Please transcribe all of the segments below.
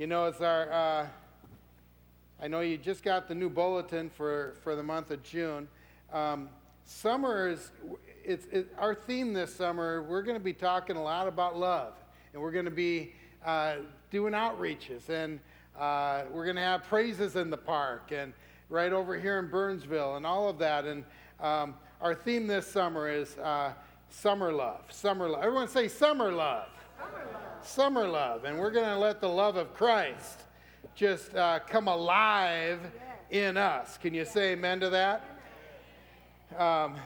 You know, it's our, uh, I know you just got the new bulletin for, for the month of June. Um, summer is, it's, it, our theme this summer, we're going to be talking a lot about love. And we're going to be uh, doing outreaches. And uh, we're going to have praises in the park and right over here in Burnsville and all of that. And um, our theme this summer is uh, summer love. Summer love. Everyone say summer love. Summer love summer love, and we're going to let the love of Christ just uh, come alive in us. Can you say amen to that? Um,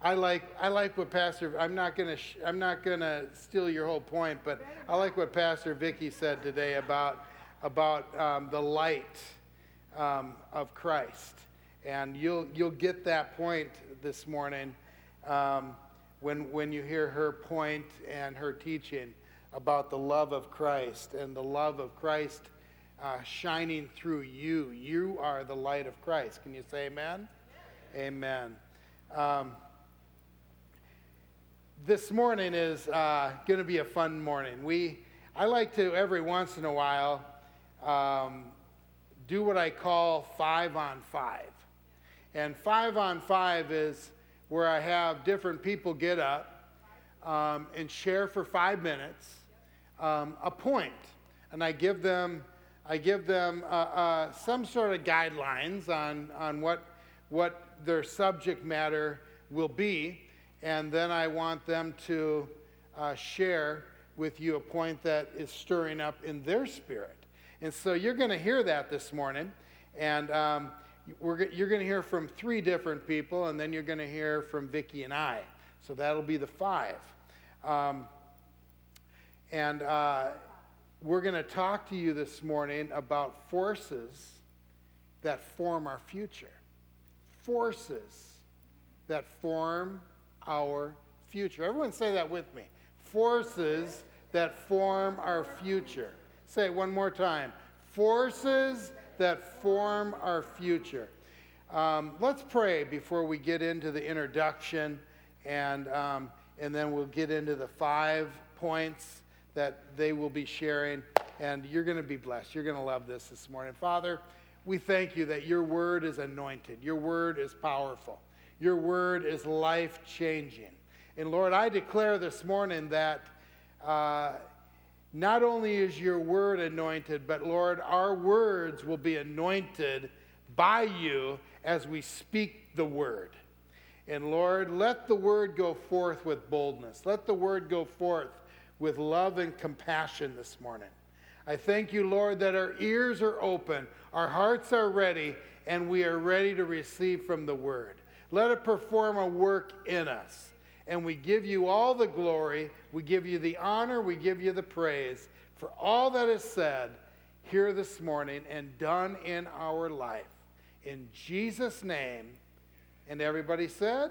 I like I like what Pastor. I'm not gonna sh- I'm not gonna steal your whole point, but I like what Pastor Vicky said today about about um, the light um, of Christ, and you'll you'll get that point this morning um, when when you hear her point and her teaching about the love of Christ and the love of Christ uh, shining through you. You are the light of Christ. Can you say amen? Amen. Um, this morning is uh, going to be a fun morning. We, I like to every once in a while um, do what I call five on five. And five on five is where I have different people get up um, and share for five minutes um, a point, and I give them, I give them uh, uh, some sort of guidelines on, on what, what their subject matter will be, and then I want them to uh, share with you a point that is stirring up in their spirit. And so you're going to hear that this morning, and um, you're going to hear from three different people, and then you're going to hear from Vicki and I. So that'll be the five. Um, and uh, we're going to talk to you this morning about forces that form our future. Forces that form our future. Everyone say that with me. Forces that form our future. Say it one more time. Forces that form our future. Um, let's pray before we get into the introduction, and, um, and then we'll get into the five points that they will be sharing, and you're going to be blessed. You're going to love this this morning. Father, we thank you that your word is anointed, your word is powerful, your word is life changing. And Lord, I declare this morning that uh, not only is your word anointed, but Lord, our words will be anointed by you as we speak the word. And Lord, let the word go forth with boldness. Let the word go forth with love and compassion this morning. I thank you, Lord, that our ears are open, our hearts are ready, and we are ready to receive from the word. Let it perform a work in us. And we give you all the glory, we give you the honor, we give you the praise for all that is said here this morning and done in our life. In Jesus' name. And everybody said,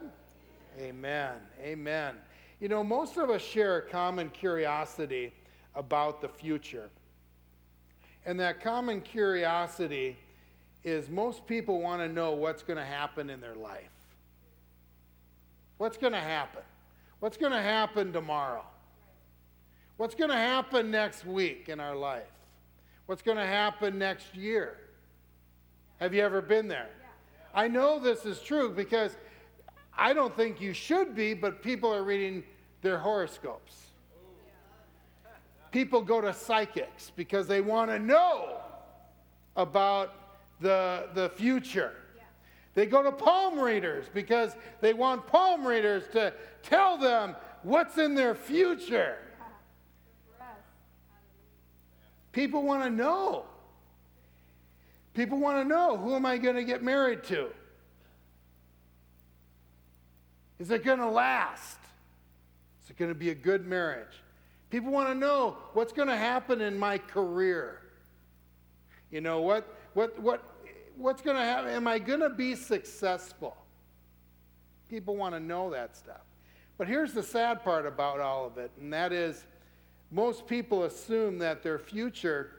Amen. Amen. You know, most of us share a common curiosity about the future. And that common curiosity is most people want to know what's going to happen in their life. What's going to happen? What's going to happen tomorrow? What's going to happen next week in our life? What's going to happen next year? Have you ever been there? I know this is true because I don't think you should be, but people are reading their horoscopes. People go to psychics because they want to know about the, the future. They go to palm readers because they want palm readers to tell them what's in their future. People want to know. People want to know who am I going to get married to? Is it going to last? Is it going to be a good marriage? People want to know what's going to happen in my career. You know, what, what, what, what's going to happen? Am I going to be successful? People want to know that stuff. But here's the sad part about all of it, and that is most people assume that their future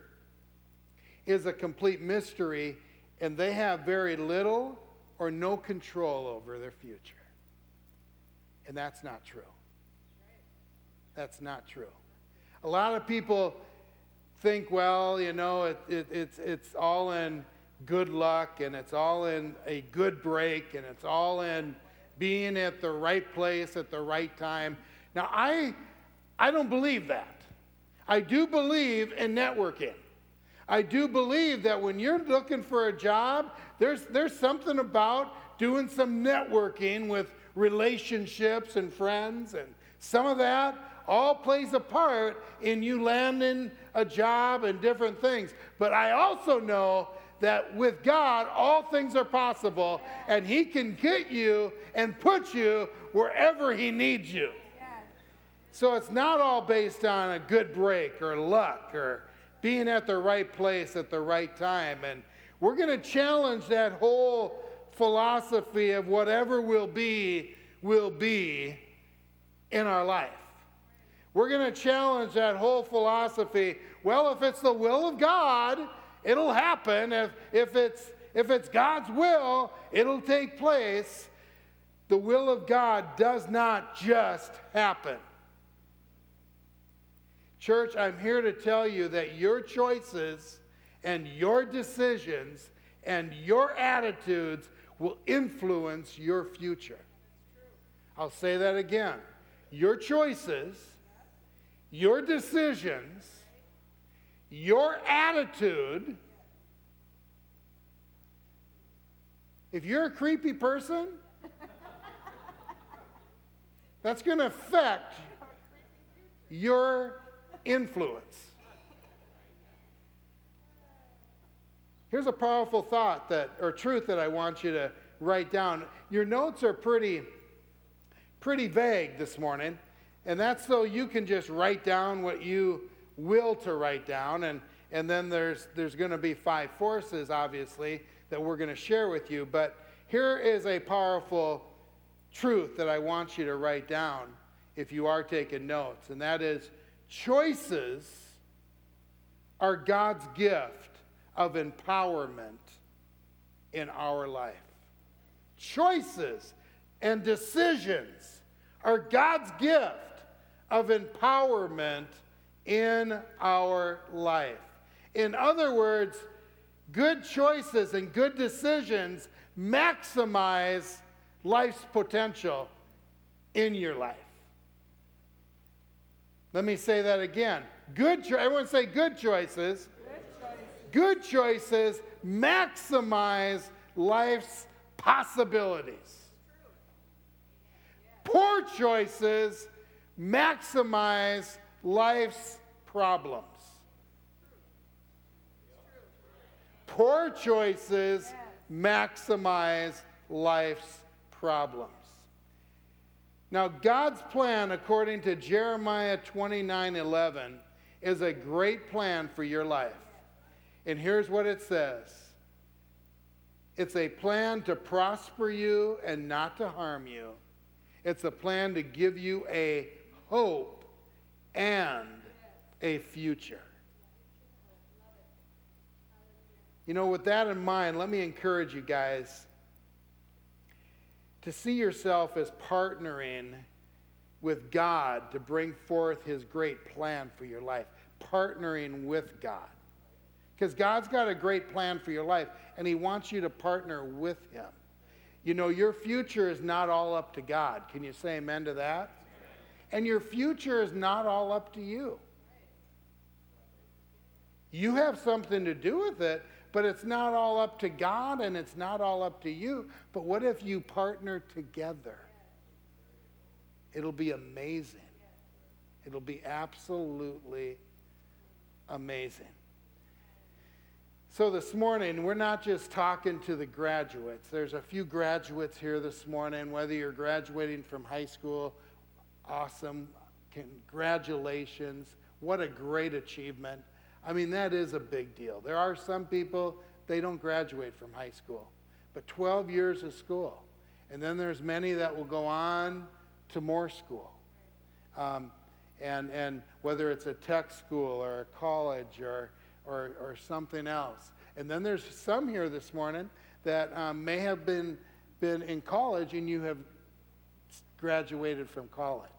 is a complete mystery and they have very little or no control over their future. And that's not true. That's not true. A lot of people think, well, you know, it, it, it's, it's all in good luck and it's all in a good break and it's all in being at the right place at the right time. Now, I, I don't believe that. I do believe in networking. I do believe that when you're looking for a job, there's, there's something about doing some networking with relationships and friends, and some of that all plays a part in you landing a job and different things. But I also know that with God, all things are possible, and He can get you and put you wherever He needs you. So it's not all based on a good break or luck or being at the right place at the right time. And we're going to challenge that whole philosophy of whatever will be, will be in our life. We're going to challenge that whole philosophy. Well, if it's the will of God, it'll happen. If, if, it's, if it's God's will, it'll take place. The will of God does not just happen. Church, I'm here to tell you that your choices and your decisions and your attitudes will influence your future. I'll say that again. Your choices, your decisions, your attitude. If you're a creepy person, that's going to affect your influence. Here's a powerful thought that, or truth that I want you to write down. Your notes are pretty, pretty vague this morning, and that's so you can just write down what you will to write down. And, and then there's, there's going to be five forces, obviously, that we're going to share with you. But here is a powerful truth that I want you to write down if you are taking notes, and that is Choices are God's gift of empowerment in our life. Choices and decisions are God's gift of empowerment in our life. In other words, good choices and good decisions maximize life's potential in your life. Let me say that again. Good cho- everyone say good choices. Good choices. Maximize life's possibilities. Poor choices maximize life's problems. Poor choices maximize life's problems. Now, God's plan, according to Jeremiah 29 11, is a great plan for your life. And here's what it says it's a plan to prosper you and not to harm you, it's a plan to give you a hope and a future. You know, with that in mind, let me encourage you guys to see yourself as partnering with God to bring forth his great plan for your life, partnering with God. Because God's got a great plan for your life, and he wants you to partner with him. You know, your future is not all up to God. Can you say amen to that? And your future is not all up to you. You have something to do with it, but it's not all up to God and it's not all up to you. But what if you partner together? It'll be amazing. It'll be absolutely amazing. So, this morning, we're not just talking to the graduates. There's a few graduates here this morning, whether you're graduating from high school, awesome. Congratulations. What a great achievement. I mean, that is a big deal. There are some people, they don't graduate from high school, but 12 years of school. And then there's many that will go on to more school. Um, and, and whether it's a tech school or a college or, or, or something else. And then there's some here this morning that um, may have been, been in college and you have graduated from college.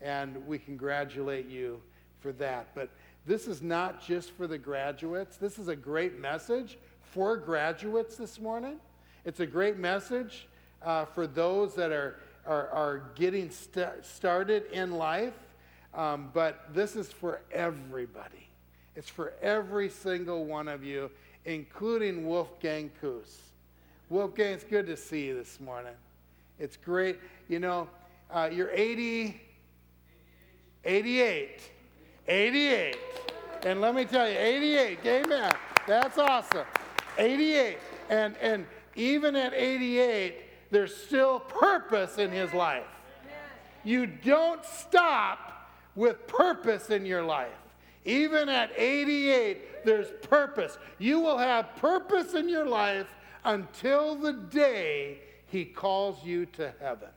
And we congratulate you for that. But this is not just for the graduates. This is a great message for graduates this morning. It's a great message uh, for those that are, are, are getting st- started in life. Um, but this is for everybody. It's for every single one of you, including Wolfgang Kuss. Wolfgang, it's good to see you this morning. It's great. You know, uh, you're 80, 88. 88. And let me tell you, 88, amen. That's awesome. 88. And, and even at 88, there's still purpose in his life. You don't stop with purpose in your life. Even at 88, there's purpose. You will have purpose in your life until the day He calls you to heaven.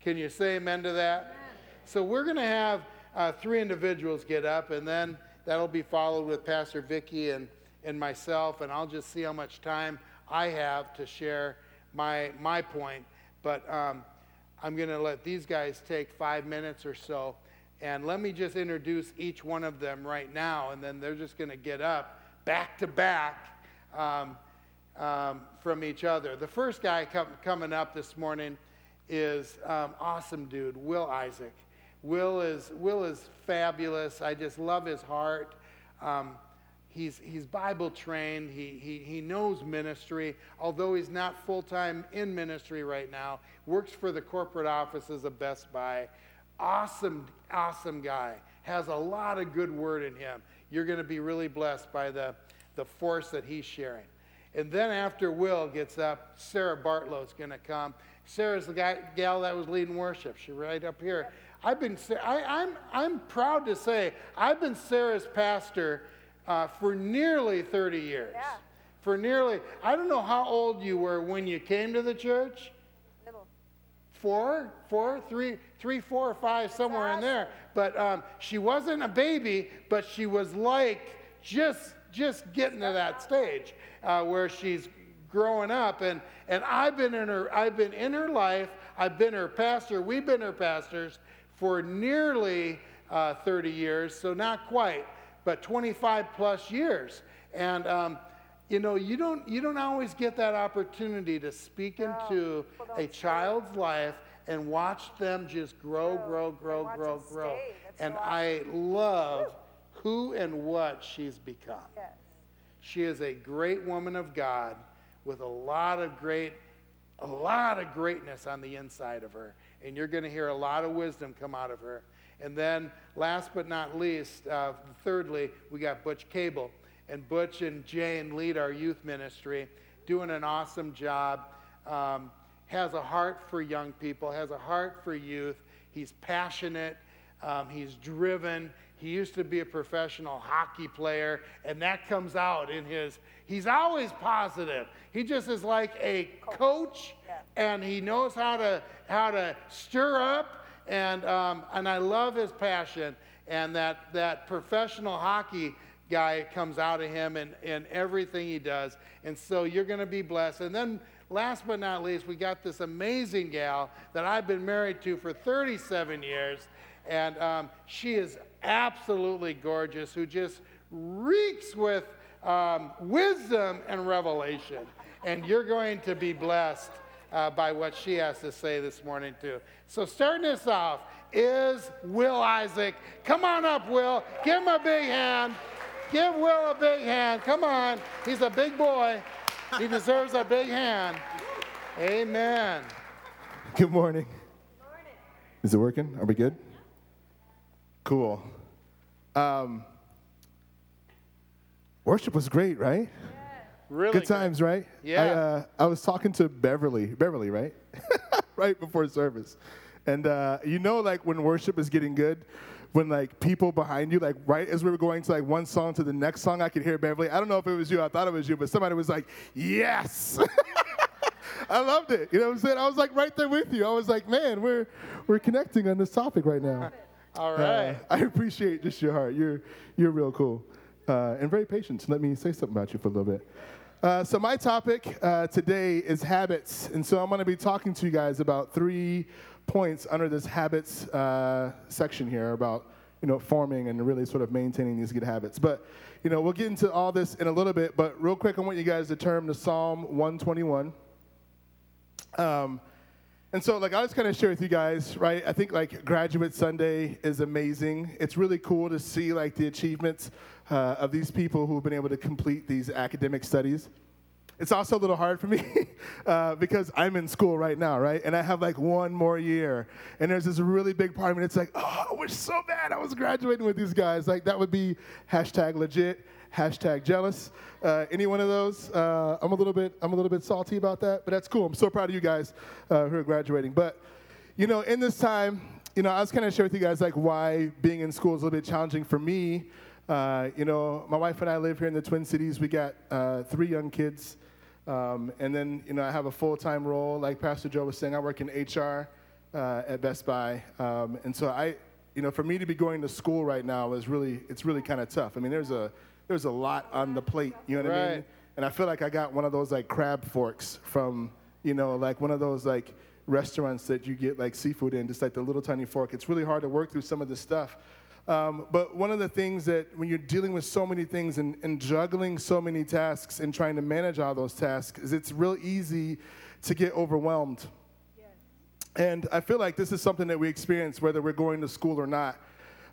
Can you say amen to that? So, we're going to have uh, three individuals get up, and then that'll be followed with Pastor Vicky and, and myself, and I'll just see how much time I have to share my, my point. But um, I'm going to let these guys take five minutes or so. And let me just introduce each one of them right now, and then they're just going to get up back to back um, um, from each other. The first guy com- coming up this morning is um, awesome dude, Will Isaac. Will is, Will is fabulous. I just love his heart. Um, He's, he's Bible trained. He, he, he knows ministry, although he's not full time in ministry right now. Works for the corporate offices of Best Buy. Awesome, awesome guy. Has a lot of good word in him. You're going to be really blessed by the, the force that he's sharing. And then after Will gets up, Sarah Bartlow's going to come. Sarah's the guy, gal that was leading worship. She's right up here. I've been, I, I'm, I'm proud to say, I've been Sarah's pastor uh, for nearly 30 years. Yeah. For nearly, I don't know how old you were when you came to the church. Four, four, three, three, four, or five, somewhere in there. But um, she wasn't a baby, but she was like just, just getting to that stage uh, where she's growing up. And, and I've been in her, I've been in her life. I've been her pastor. We've been her pastors for nearly uh, 30 years, so not quite but 25 plus years. And, um, you know, you don't, you don't always get that opportunity to speak No, into a child's life and watch them just grow, Grow, grow, grow, grow. And so I love who and what she's become. Yes. She is a great woman of God with a lot of great, a lot of greatness on the inside of her. And you're going to hear a lot of wisdom come out of her. And then, last but not least, uh, thirdly, we got Butch Cable. And Butch and Jane lead our youth ministry, doing an awesome job. Um, has a heart for young people, has a heart for youth. He's passionate, um, he's driven. He used to be a professional hockey player, and that comes out in his. He's always positive. He just is like a coach, Yeah. and he knows how to how to stir up and, um, and I love his passion. And that, that professional hockey guy comes out of him in, in everything he does. And so you're going to be blessed. And then, last but not least, we got this amazing gal that I've been married to for 37 years. And um, she is absolutely gorgeous, who just reeks with um, wisdom and revelation. And you're going to be blessed uh, by what she has to say this morning, too. So, starting us off is Will Isaac. Come on up, Will. Give him a big hand. Give Will a big hand. Come on. He's a big boy. He deserves a big hand. Amen. Good morning. Is it working? Are we good? Cool. Um, worship was great, right? Yeah. Really Good times, right? Yeah. I, uh, I was talking to Beverly, Beverly, right? right before service. And uh, you know, like when worship is getting good, when like people behind you, like right as we were going to like one song to the next song, I could hear Beverly. I don't know if it was you, I thought it was you, but somebody was like, yes. I loved it. You know what I'm saying? I was like right there with you. I was like, man, we're we're connecting on this topic right now. All Uh. I appreciate just your heart. You're you're real cool uh, and very patient. So let me say something about you for a little bit. Uh, so my topic uh, today is habits, and so I'm going to be talking to you guys about three points under this habits uh, section here about you know, forming and really sort of maintaining these good habits. But, you know, we'll get into all this in a little bit. But real quick, I want you guys to turn to Psalm 121. Um, and so, like, I'll just kind of share with you guys, right? I think, like, Graduate Sunday is amazing. It's really cool to see, like, the achievements uh, of these people who've been able to complete these academic studies. It's also a little hard for me uh, because I'm in school right now, right? And I have like one more year. And there's this really big part of me that's like, oh, I wish so bad I was graduating with these guys. Like, that would be hashtag legit, hashtag jealous. Uh, any one of those? Uh, I'm a little bit, I'm a little bit salty about that, but that's cool. I'm so proud of you guys uh, who are graduating. But, you know, in this time, you know, I was kind of share with you guys like why being in school is a little bit challenging for me. Uh, you know, my wife and I live here in the Twin Cities. We got uh, three young kids. Um, and then, you know, I have a full-time role, like Pastor Joe was saying. I work in HR uh, at Best Buy, um, and so I, you know, for me to be going to school right now is really, it's really kind of tough. I mean, there's a, there's a lot on the plate. You know what right. I mean? And I feel like I got one of those like crab forks from, you know, like one of those like restaurants that you get like seafood in, just like the little tiny fork. It's really hard to work through some of this stuff. Um, but one of the things that when you're dealing with so many things and, and, juggling so many tasks and trying to manage all those tasks is it's real easy to get overwhelmed. Yes. And I feel like this is something that we experience whether we're going to school or not.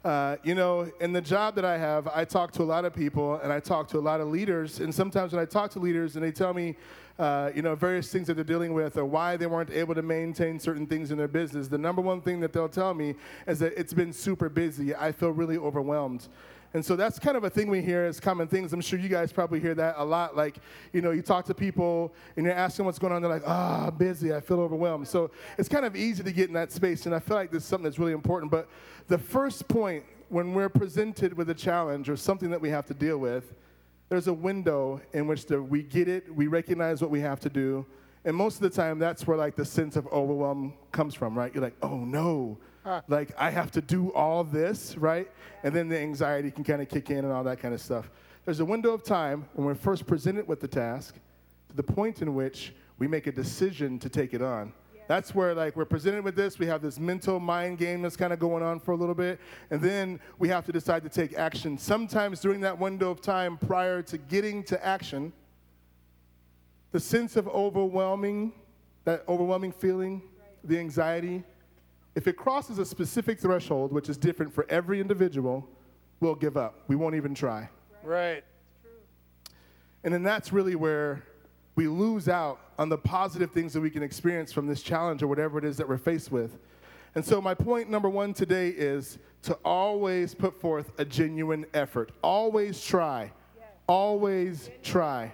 Uh, you know, in the job that I have, I talk to a lot of people and I talk to a lot of leaders. And sometimes when I talk to leaders and they tell me, uh, you know, various things that they're dealing with or why they weren't able to maintain certain things in their business, the number one thing that they'll tell me is that it's been super busy. I feel really overwhelmed. And so that's kind of a thing we hear as common things. I'm sure you guys probably hear that a lot. Like, you know, you talk to people and you're asking what's going on. They're like, ah, oh, busy. I feel overwhelmed. So it's kind of easy to get in that space. And I feel like this is something that's really important. But the first point when we're presented with a challenge or something that we have to deal with, there's a window in which the, we get it, we recognize what we have to do, and most of the time that's where like the sense of overwhelm comes from, right? You're like, oh no, like I have to do all this, right? And then the anxiety can kind of kick in and all that kind of stuff. There's a window of time when we're first presented with the task to the point in which we make a decision to take it on. That's where like we're presented with this, we have this mental mind game that's kind of going on for a little bit, and then we have to decide to take action. Sometimes during that window of time prior to getting to action, the sense of overwhelming, that overwhelming feeling, the anxiety, if it crosses a specific threshold, which is different for every individual, we'll give up. We won't even try. Right. And then that's really where we lose out on the positive things that we can experience from this challenge or whatever it is that we're faced with. And so, my point number one today is to always put forth a genuine effort. Always try. Yes. Always try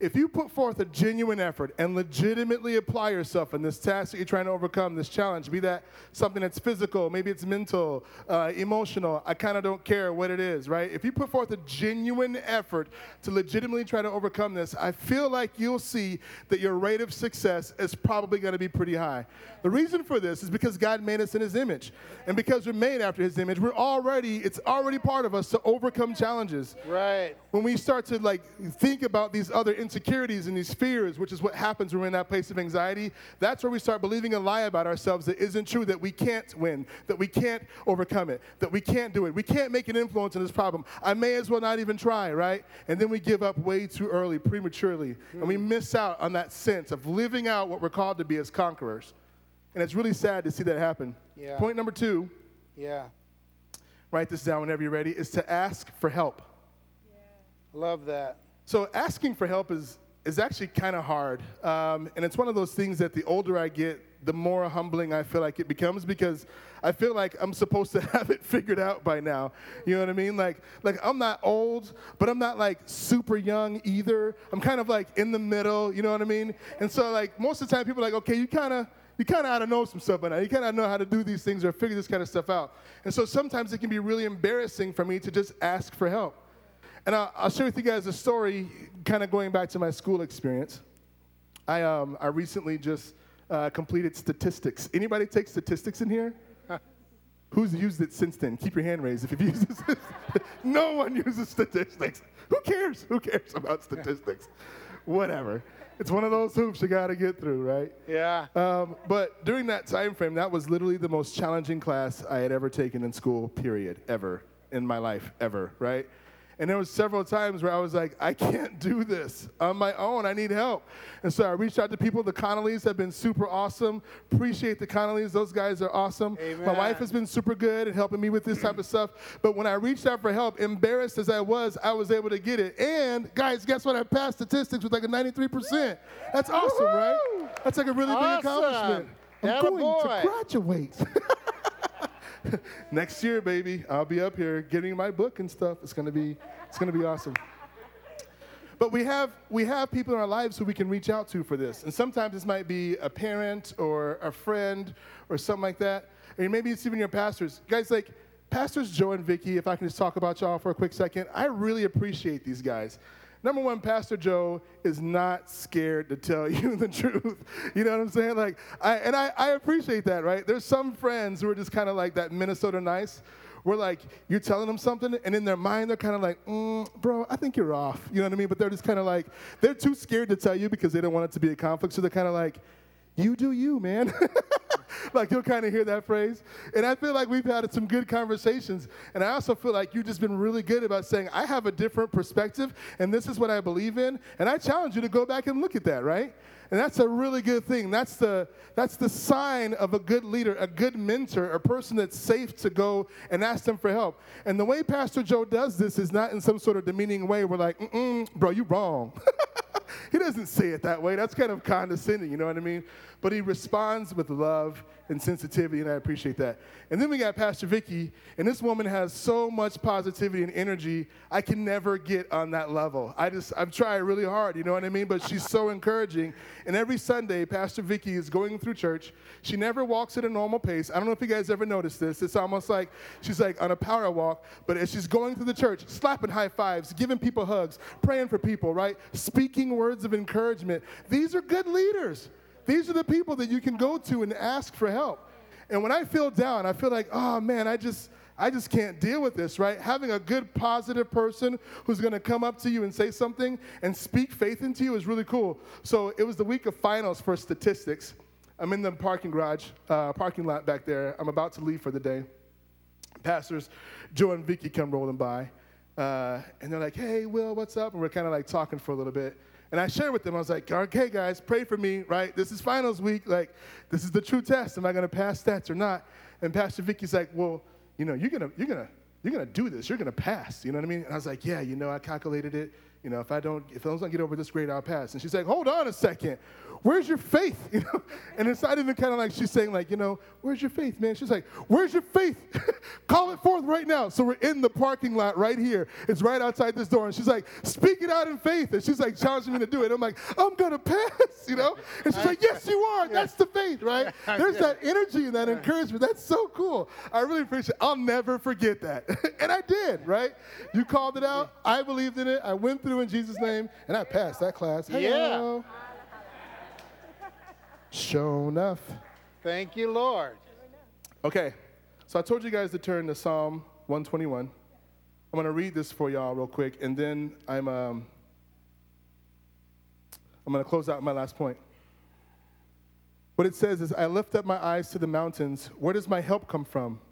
if you put forth a genuine effort and legitimately apply yourself in this task that you're trying to overcome, this challenge, be that something that's physical, maybe it's mental, uh, emotional, I kind of don't care what it is, right? If you put forth a genuine effort to legitimately try to overcome this, I feel like you'll see that your rate of success is probably going to be pretty high. The reason for this is because God made us in His image. And because we're made after His image, we're already, it's already part of us to overcome challenges. Right. When we start to like think about these other insecurities and these fears, which is what happens when we're in that place of anxiety, that's where we start believing a lie about ourselves that isn't true, that we can't win, that we can't overcome it, that we can't do it. We can't make an influence in this problem. I may as well not even try, right? And then we give up way too early, prematurely, and we miss out on that sense of living out what we're called to be as conquerors. And it's really sad to see that happen. Yeah. Point number two. Yeah. Write this down whenever you're ready, is to ask for help. Love that. So asking for help is is actually kind of hard, um, and it's one of those things that the older I get, the more humbling I feel like it becomes because I feel like I'm supposed to have it figured out by now. You know what I mean? Like like I'm not old, but I'm not like super young either. I'm kind of like in the middle. You know what I mean? And so like most of the time, people are like, okay, you kind of you kind of ought to know some stuff by now. You kind of know how to do these things or figure this kind of stuff out. And so sometimes it can be really embarrassing for me to just ask for help. And I'll, I'll share with you guys a story, kind of going back to my school experience. I, um, I recently just uh, completed statistics. Anybody take statistics in here? Who's used it since then? Keep your hand raised if you've used it. no one uses statistics. Who cares? Who cares about statistics? whatever. It's one of those hoops you got to get through, right? Yeah. Um, but during that time frame, that was literally the most challenging class I had ever taken in school, period, ever in my life, ever, right? And there was several times where I was like, I can't do this on my own. I need help. And so I reached out to people. The Connollys have been super awesome. Appreciate the Connollys. Those guys are awesome. Amen. My wife has been super good at helping me with this type of stuff. But when I reached out for help, embarrassed as I was, I was able to get it. And guys, guess what? I passed statistics with like a 93%. That's awesome, right? That's like a really Awesome. big accomplishment. I'm Atta going boy. to graduate. Next year, baby, I'll be up here getting my book and stuff. It's gonna be, it's gonna be awesome. But we have we have people in our lives who we can reach out to for this, and sometimes this might be a parent or a friend or something like that, or maybe it's even your pastors. Guys, like pastors Joe and Vicky, if I can just talk about y'all for a quick second, I really appreciate these guys. Number one, Pastor Joe is not scared to tell you the truth. You know what I'm saying? Like, I, and I, I appreciate that, right? There's some friends who are just kind of like that Minnesota nice, We're like you're telling them something, and in their mind they're kind of like, mm, bro, I think you're off. You know what I mean? But they're just kind of like, they're too scared to tell you because they don't want it to be a conflict. So they're kind of like, you do you, man. like you'll kind of hear that phrase. And I feel like we've had some good conversations. And I also feel like you've just been really good about saying, I have a different perspective, and this is what I believe in. And I challenge you to go back and look at that, right? And that's a really good thing. That's the, that's the sign of a good leader, a good mentor, a person that's safe to go and ask them for help. And the way Pastor Joe does this is not in some sort of demeaning way. We're like, mm bro, you wrong. he doesn't say it that way. That's kind of condescending, you know what I mean? But he responds with love and sensitivity, and I appreciate that. And then we got Pastor Vicky, and this woman has so much positivity and energy. I can never get on that level. I just I've tried really hard, you know what I mean? But she's so encouraging. And every Sunday, Pastor Vicky is going through church. She never walks at a normal pace. I don't know if you guys ever noticed this. It's almost like she's like on a power walk, but as she's going through the church, slapping high fives, giving people hugs, praying for people, right? Speaking words of encouragement. These are good leaders. These are the people that you can go to and ask for help. And when I feel down, I feel like, oh man, I just I just can't deal with this, right? Having a good positive person who's going to come up to you and say something and speak faith into you is really cool. So it was the week of finals for statistics. I'm in the parking garage, uh, parking lot back there. I'm about to leave for the day. Pastors Joe and Vicky come rolling by, uh, and they're like, "Hey, Will, what's up?" And we're kind of like talking for a little bit. And I shared with them, I was like, okay, guys, pray for me, right? This is finals week. Like, this is the true test. Am I going to pass stats or not? And Pastor Vicky's like, well, you know, you're going to, you're going to, you're going to do this. You're going to pass. You know what I mean? And I was like, yeah, you know, I calculated it. You know, if I don't, if I don't get over this grade, I'll pass. And she's like, hold on a second. Where's your faith? You know, and it's not even kind of like she's saying like, you know, where's your faith, man? She's like, where's your faith? Call it forth right now. So we're in the parking lot right here. It's right outside this door. And she's like, speak it out in faith. And she's like challenging me to do it. I'm like, I'm gonna pass, you know? And she's like, yes, you are. That's the faith, right? There's that energy and that encouragement. That's so cool. I really appreciate it. I'll never forget that. and I did, right? You called it out. I believed in it. I went through in Jesus' name, and I passed that class. Hello. Show enough. Thank you, Lord. Okay, so I told you guys to turn to Psalm 121. I'm going to read this for y'all real quick, and then I'm, um, I'm going to close out my last point. What it says is, I lift up my eyes to the mountains. Where does my help come from?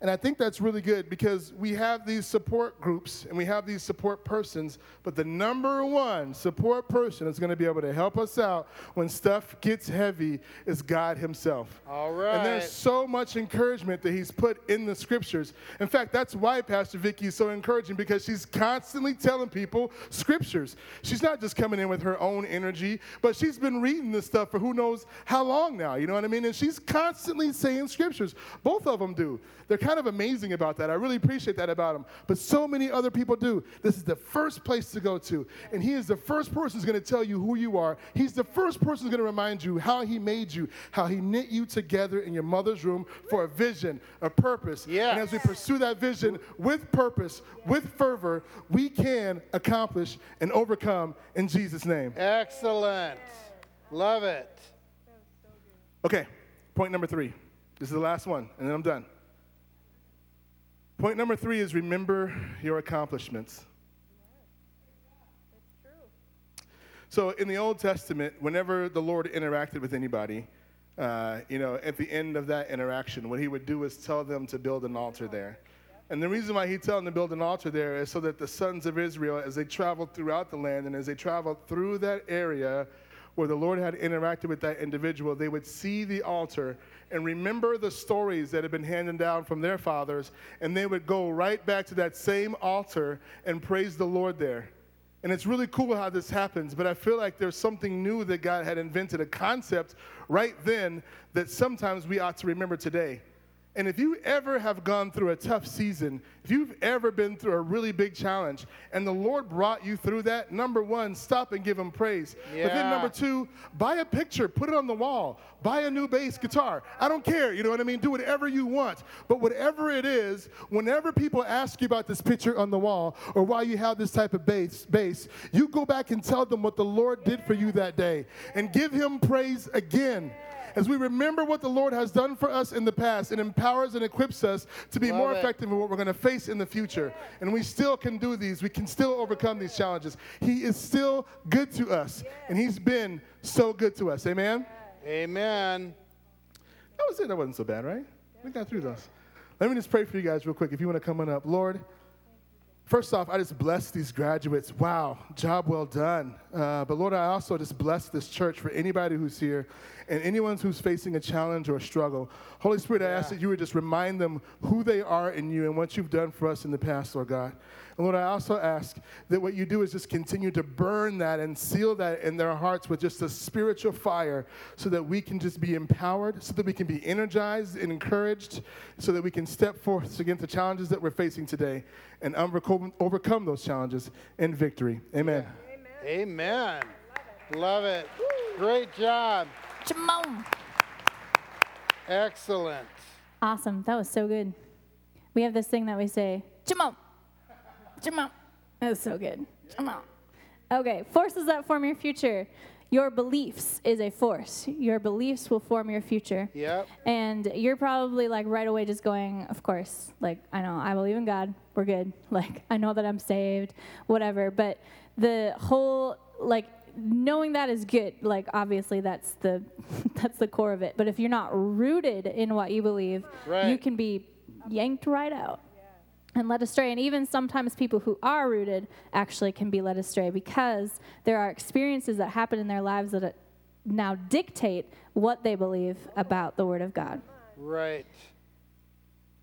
And I think that's really good because we have these support groups and we have these support persons, but the number one support person that's going to be able to help us out when stuff gets heavy is God Himself. All And there's so much encouragement that He's put in the scriptures. In fact, that's why Pastor Vicky is so encouraging because she's constantly telling people scriptures. She's not just coming in with her own energy, but she's been reading this stuff for who knows how long now. You know what I mean? And she's constantly saying scriptures. Both of them do. They're kind of amazing about that. I really appreciate that about him. But so many other people do. This is the first place to go to. And he is the first person who's going to tell you who you are. He's the first person who's going to remind you how he made you, how he knit you together in your mother's room for a vision, a purpose. Yes. And as we pursue that vision with purpose, with fervor, we can accomplish and overcome in Jesus' name. Excellent. Love it. Okay, point number three. This is the last one, and then I'm done. Point number three is remember your accomplishments. So in the Old Testament, whenever the Lord interacted with anybody, uh, you know, at the end of that interaction, what he would do is tell them to build an altar there. And the reason why he told them to build an altar there is so that the sons of Israel, as they traveled throughout the land and as they traveled through that area where the Lord had interacted with that individual, they would see the altar and remember the stories that had been handed down from their fathers, and they would go right back to that same altar and praise the Lord there. And it's really cool how this happens, but I feel like there's something new that God had invented, a concept right then that sometimes we ought to remember today. And if you ever have gone through a tough season, if you've ever been through a really big challenge, and the Lord brought you through that, number one, stop and give Him praise. But then number two, buy a picture, put it on the wall, buy a new bass guitar. I don't care, you know what I mean? Do whatever you want. But whatever it is, whenever people ask you about this picture on the wall or why you have this type of bass, bass, you go back and tell them what the Lord did for you that day and give Him praise again. As we remember what the Lord has done for us in the past, it empowers and equips us to be Love more it. effective in what we're going to face in the future. And we still can do these. We can still overcome these challenges. He is still good to us, and He's been so good to us. Amen? Amen. That was it. That wasn't so bad, right? We got through those. Let me just pray for you guys real quick. If you want to come on up, Lord. First off, I just bless these graduates. Wow, job well done. Uh, but Lord, I also just bless this church for anybody who's here and anyone who's facing a challenge or a struggle. Holy Spirit, I ask that you would just remind them who they are in you and what you've done for us in the past, Lord God. And Lord, I also ask that what you do is just continue to burn that and seal that in their hearts with just a spiritual fire so that we can just be empowered, so that we can be energized and encouraged, so that we can step forth against the challenges that we're facing today and overcome, overcome those challenges in victory. Amen. Amen. Love it. Great job. Jamon. Excellent. Awesome. That was so good. We have this thing that we say, Jamon. Jamon. That was so good. Jamon. Okay, forces that form your future. Your beliefs is a force. Your beliefs will form your future. Yep. And you're probably like right away just going, of course, like, I know, I believe in God. We're good. Like, I know that I'm saved, whatever. But the whole, like, knowing that is good. Like, obviously, that's the, that's the core of it. But if you're not rooted in what you believe, you can be yanked right out and led astray. And even sometimes people who are rooted actually can be led astray because there are experiences that happen in their lives that uh, now dictate what they believe about the Word of God. Right.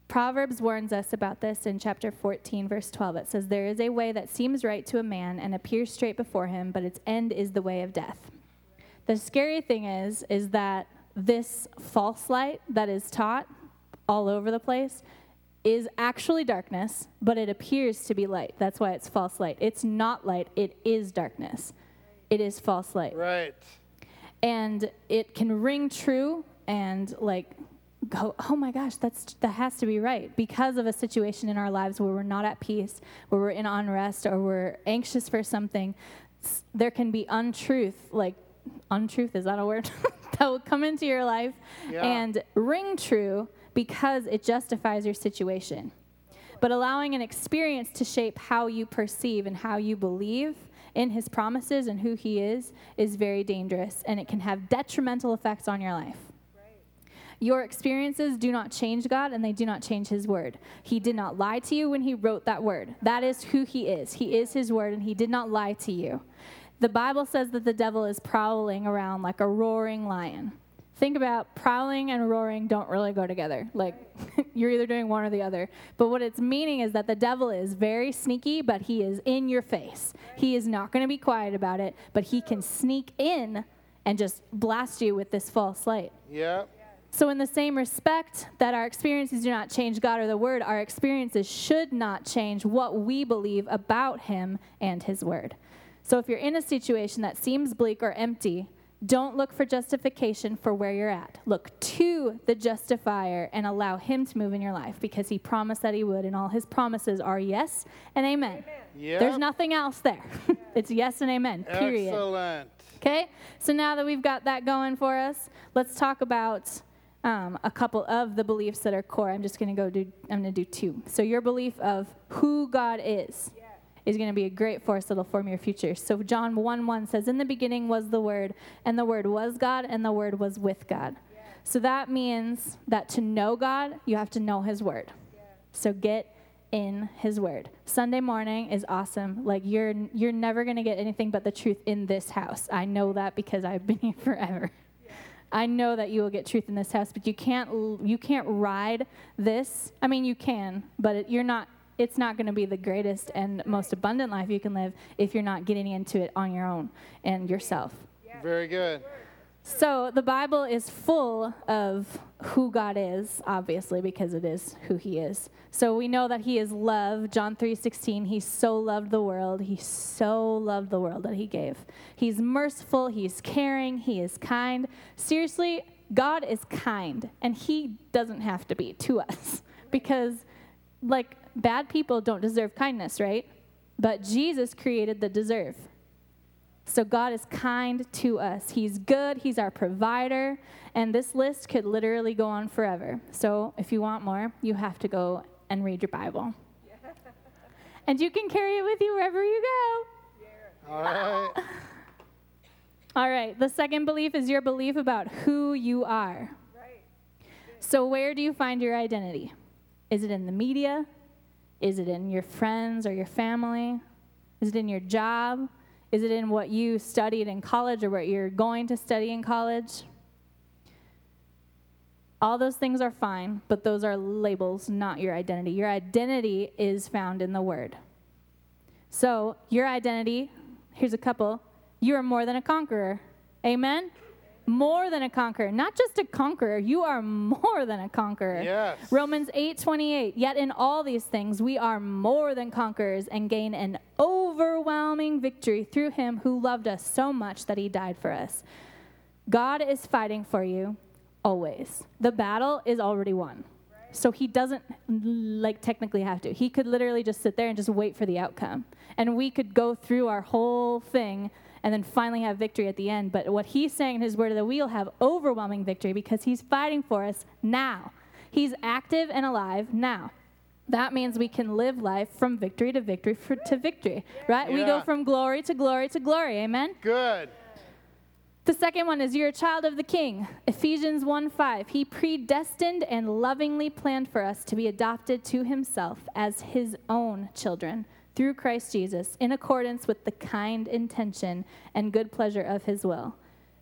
Proverbs warns us about this in chapter 14, verse 12. It says, There is a way that seems right to a man and appears straight before him, but its end is the way of death. The scary thing is, is that this false light that is taught all over the place is actually darkness, but it appears to be light. That's why it's false light. It's not light, it is darkness. It is false light Right. and it can ring true and like go oh my gosh that's that has to be right because of a situation in our lives where we're not at peace where we're in unrest or we're anxious for something there can be untruth like untruth is that a word that will come into your life Yeah. and ring true because it justifies your situation but allowing an experience to shape how you perceive and how you believe in his promises and who he is is very dangerous and it can have detrimental effects on your life. Your experiences do not change God and they do not change his word. He did not lie to you when he wrote that word. That is who he is. He is his word and he did not lie to you. The Bible says that the devil is prowling around like a roaring lion. Think about prowling and roaring don't really go together. Like you're either doing one or the other. But what it's meaning is that the devil is very sneaky, but he is in your face. He is not going to be quiet about it, but he can sneak in and just blast you with this false light. Yep. So, in the same respect that our experiences do not change God or the Word, our experiences should not change what we believe about Him and His Word. So, if you're in a situation that seems bleak or empty, don't look for justification for where you're at. Look to the justifier and allow him to move in your life because he promised that he would, and all his promises are yes and amen. Yep. There's nothing else there. it's yes and amen, period. Excellent. Okay? So now that we've got that going for us, let's talk about um, a couple of the beliefs that are core. I'm just going to go do, I'm going to do two. So your belief of who God is is going to be a great force that'll form your future. So John 1 1 says, In the beginning was the Word, and the Word was God, and the Word was with God. So that means that to know God, you have to know His Word. So get in His Word. Sunday morning is awesome. Like you're you're never gonna get anything but the truth in this house. I know that because I've been here forever. I know that you will get truth in this house, but you can't you can't ride this. I mean, you can, but it, you're not it's not going to be the greatest and most abundant life you can live if you're not getting into it on your own and yourself. Very good. So the Bible is full of who God is, obviously, because it is who He is. So we know that He is love. John 3:16. He so loved the world. He so loved the world that He gave. He's merciful. He's caring. He is kind. Seriously, God is kind, and He doesn't have to be to us because, like, bad people don't deserve kindness, right? But Jesus created the deserve. So God is kind to us. He's good, He's our provider, and this list could literally go on forever. So if you want more, you have to go and read your Bible. and you can carry it with you wherever you go. All right. All right, the second belief is your belief about who you are. So, where do you find your identity? Is it in the media? Is it in your friends or your family? Is it in your job? Is it in what you studied in college or what you're going to study in college? All those things are fine, but those are labels, not your identity. Your identity is found in the Word. So, your identity, here's a couple you are more than a conqueror. Amen? More than a conqueror. Not just a conqueror, you are more than a conqueror. Yes. Romans 8 28. Yet in all these things we are more than conquerors and gain an overwhelming victory through him who loved us so much that he died for us. God is fighting for you always. The battle is already won. So he doesn't like technically have to. He could literally just sit there and just wait for the outcome. And we could go through our whole thing and then finally have victory at the end. But what he's saying in his word is that we'll have overwhelming victory because he's fighting for us now. He's active and alive now. That means we can live life from victory to victory for, to victory, right? We go from glory to glory to glory. Amen. Good. The second one is you're a child of the king. Ephesians 1 5. He predestined and lovingly planned for us to be adopted to himself as his own children through Christ Jesus in accordance with the kind intention and good pleasure of his will.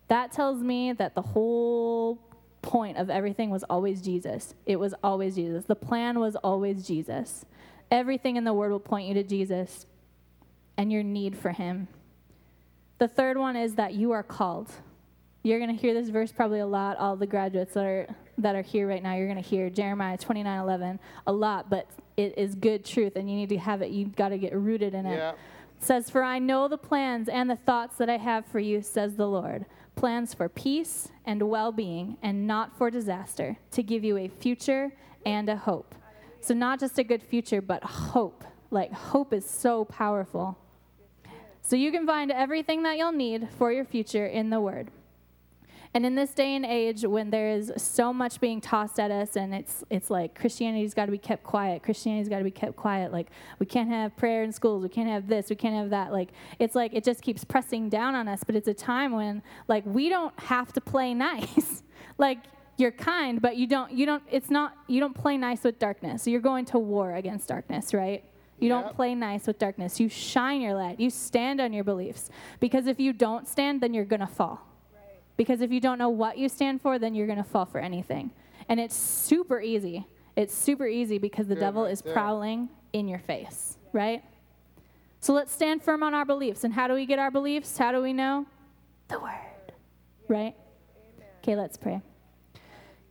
That tells me that the whole point of everything was always Jesus. It was always Jesus. The plan was always Jesus. Everything in the word will point you to Jesus and your need for him. The third one is that you are called. You're going to hear this verse probably a lot. All the graduates that are that are here right now, you're going to hear Jeremiah 29:11 a lot, but it is good truth, and you need to have it. You've got to get rooted in it. Yeah. It says, "For I know the plans and the thoughts that I have for you," says the Lord. Plans for peace and well-being, and not for disaster, to give you a future and a hope. So not just a good future, but hope. Like hope is so powerful. So you can find everything that you'll need for your future in the Word. And in this day and age, when there is so much being tossed at us, and it's it's like Christianity's got to be kept quiet. Christianity's got to be kept quiet. Like we can't have prayer in schools. We can't have this. We can't have that. Like it's like it just keeps pressing down on us. But it's a time when like we don't have to play nice. like you're kind, but you don't you don't. It's not you don't play nice with darkness. You're going to war against darkness, right? You don't play nice with darkness. You shine your light. You stand on your beliefs. Because if you don't stand, then you're going to fall. Because if you don't know what you stand for, then you're going to fall for anything. And it's super easy. It's super easy because the Good devil is there. prowling in your face, right? So let's stand firm on our beliefs. And how do we get our beliefs? How do we know? The word, right? Okay, let's pray.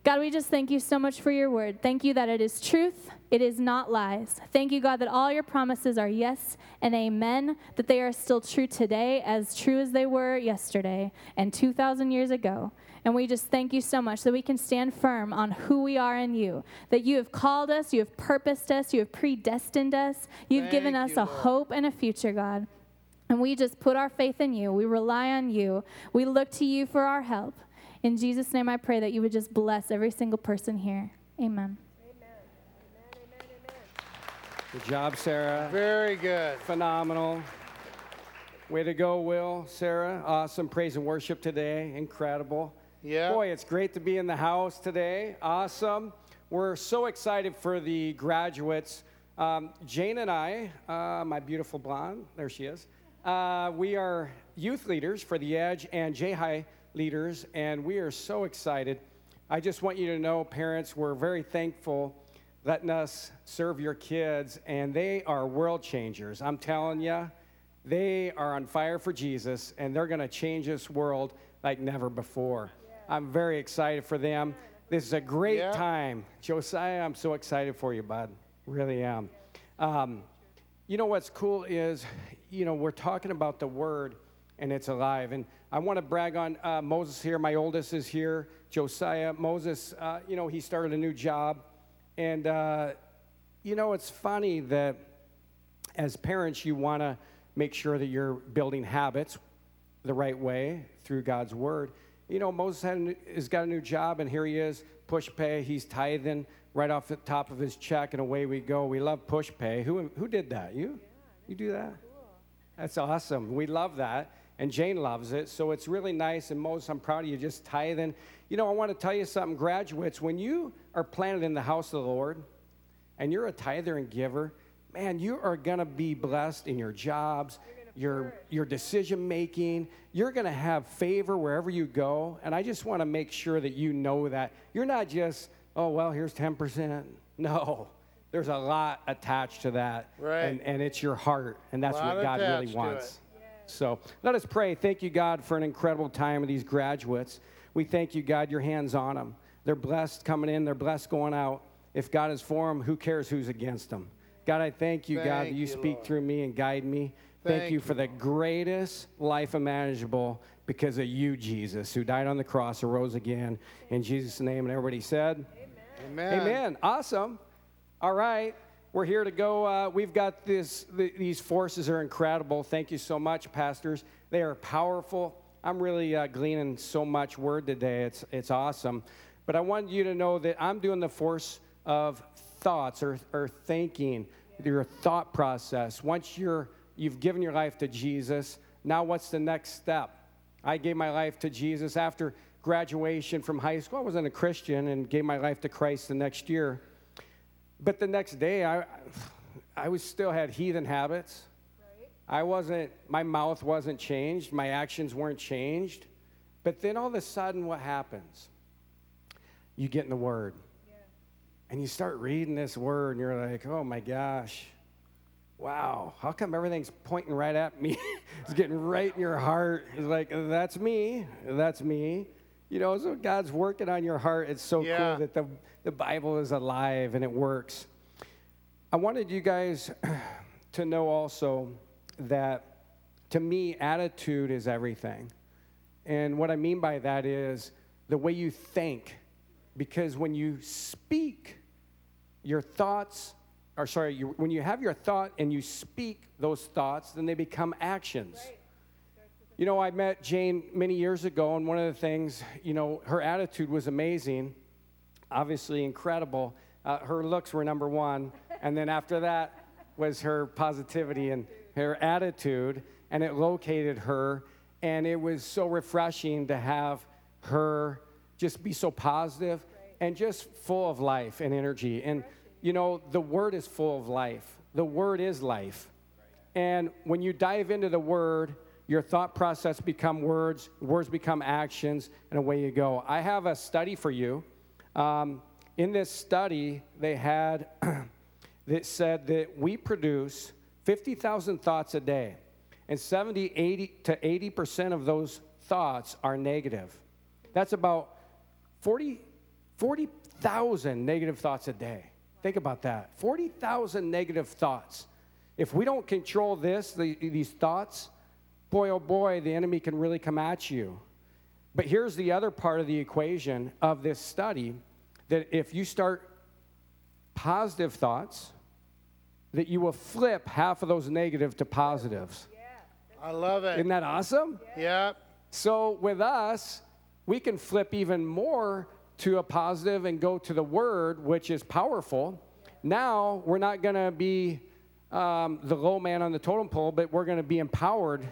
God, we just thank you so much for your word. Thank you that it is truth, it is not lies. Thank you, God, that all your promises are yes and amen, that they are still true today, as true as they were yesterday and 2,000 years ago. And we just thank you so much that we can stand firm on who we are in you, that you have called us, you have purposed us, you have predestined us, you've Thank given us you, a Lord. hope and a future, God. And we just put our faith in you. We rely on you. We look to you for our help. In Jesus' name, I pray that you would just bless every single person here. Amen. Good job, Sarah. Very good. Phenomenal. Way to go, Will, Sarah. Awesome praise and worship today. Incredible. Yeah. Boy, it's great to be in the house today. Awesome. We're so excited for the graduates. Um, Jane and I, uh, my beautiful blonde, there she is. Uh, we are youth leaders for the Edge and J High leaders, and we are so excited. I just want you to know, parents, we're very thankful letting us serve your kids, and they are world changers. I'm telling you, they are on fire for Jesus, and they're going to change this world like never before. I'm very excited for them. This is a great Yeah. time. Josiah, I'm so excited for you, bud. Really am. Um, you know what's cool is, you know, we're talking about the word and it's alive. And I want to brag on uh, Moses here. My oldest is here, Josiah. Moses, uh, you know, he started a new job. And, uh, you know, it's funny that as parents, you want to make sure that you're building habits the right way through God's word. You know, Moses had has got a new job, and here he is, Pushpay. He's tithing right off the top of his check, and away we go. We love Pushpay. Who, who did that? You? You do that? That's awesome. We love that. And Jane loves it. So it's really nice. And Moses, I'm proud of you just tithing. You know, I want to tell you something, graduates. When you are planted in the house of the Lord and you're a tither and giver, man, you are going to be blessed in your jobs, your, your decision making. You're going to have favor wherever you go. And I just want to make sure that you know that. You're not just, oh, well, here's 10%. No. There's a lot attached to that. Right. And, and it's your heart. And that's what God really to wants. So let us pray. Thank you, God, for an incredible time of these graduates. We thank you, God, your hands on them. They're blessed coming in, they're blessed going out. If God is for them, who cares who's against them? God, I thank you, God, that you you, speak Lord. through me and guide me. Thank, Thank you you, for the greatest life imaginable because of you, Jesus, who died on the cross, arose again. In Jesus' name, and everybody said, Amen. Amen. Awesome. All right. We're here to go. Uh, we've got this. The, these forces are incredible. Thank you so much, pastors. They are powerful. I'm really uh, gleaning so much word today. It's it's awesome. But I want you to know that I'm doing the force of thoughts or, or thinking, your thought process. Once you're you've given your life to Jesus, now what's the next step? I gave my life to Jesus after graduation from high school. I wasn't a Christian and gave my life to Christ the next year. But the next day, I, I was still had heathen habits. I wasn't, my mouth wasn't changed, my actions weren't changed. But then all of a sudden, what happens? You get in the Word. And you start reading this Word, and you're like, oh my gosh, wow, how come everything's pointing right at me? it's getting right in your heart. It's like, that's me, that's me. You know, so God's working on your heart. It's so Yeah. cool that the, the Bible is alive and it works. I wanted you guys to know also that to me, attitude is everything. And what I mean by that is the way you think. Because when you speak, your thoughts, or sorry, you, when you have your thought and you speak those thoughts, then they become actions. You know, I met Jane many years ago, and one of the things, you know, her attitude was amazing, obviously incredible. Uh, her looks were number one, and then after that was her positivity and her attitude, and it located her, and it was so refreshing to have her just be so positive and just full of life and energy. And, you know, the word is full of life, the word is life. And when you dive into the word, your thought process become words, words become actions, and away you go. I have a study for you. Um, in this study, they had that said that we produce 50,000 thoughts a day, and 70, 80 to 80% of those thoughts are negative. That's about 40,000 negative thoughts a day. Think about that 40,000 negative thoughts. If we don't control this, the, these thoughts, boy, oh boy, the enemy can really come at you. But here's the other part of the equation of this study that if you start positive thoughts, that you will flip half of those negative to positives. I love it. Isn't that awesome? Yeah. So with us, we can flip even more to a positive and go to the word, which is powerful. Now we're not going to be um, the low man on the totem pole, but we're going to be empowered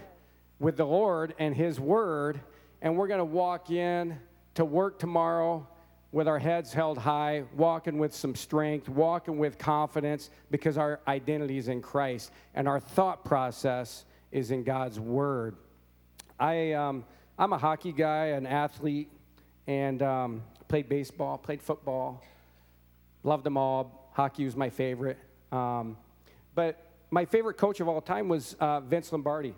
with the Lord and His word, and we're going to walk in to work tomorrow with our heads held high, walking with some strength, walking with confidence because our identity is in Christ and our thought process is in God's Word. I, um, I'm a hockey guy, an athlete, and um, played baseball, played football, loved them all. Hockey was my favorite. Um, but my favorite coach of all time was uh, Vince Lombardi.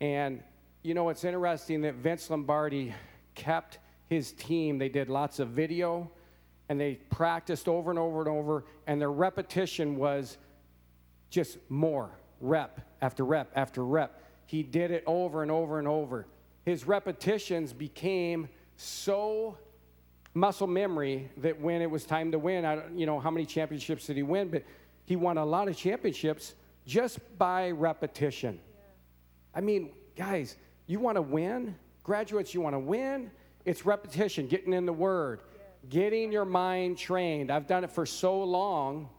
And you know, it's interesting that Vince Lombardi kept his team, they did lots of video and they practiced over and over and over, and their repetition was just more rep after rep after rep. He did it over and over and over. His repetitions became so muscle memory that when it was time to win, I don't, you know, how many championships did he win? But he won a lot of championships just by repetition. I mean, guys, you want to win? Graduates, you want to win? It's repetition, getting in the Word, getting your mind trained. I've done it for so long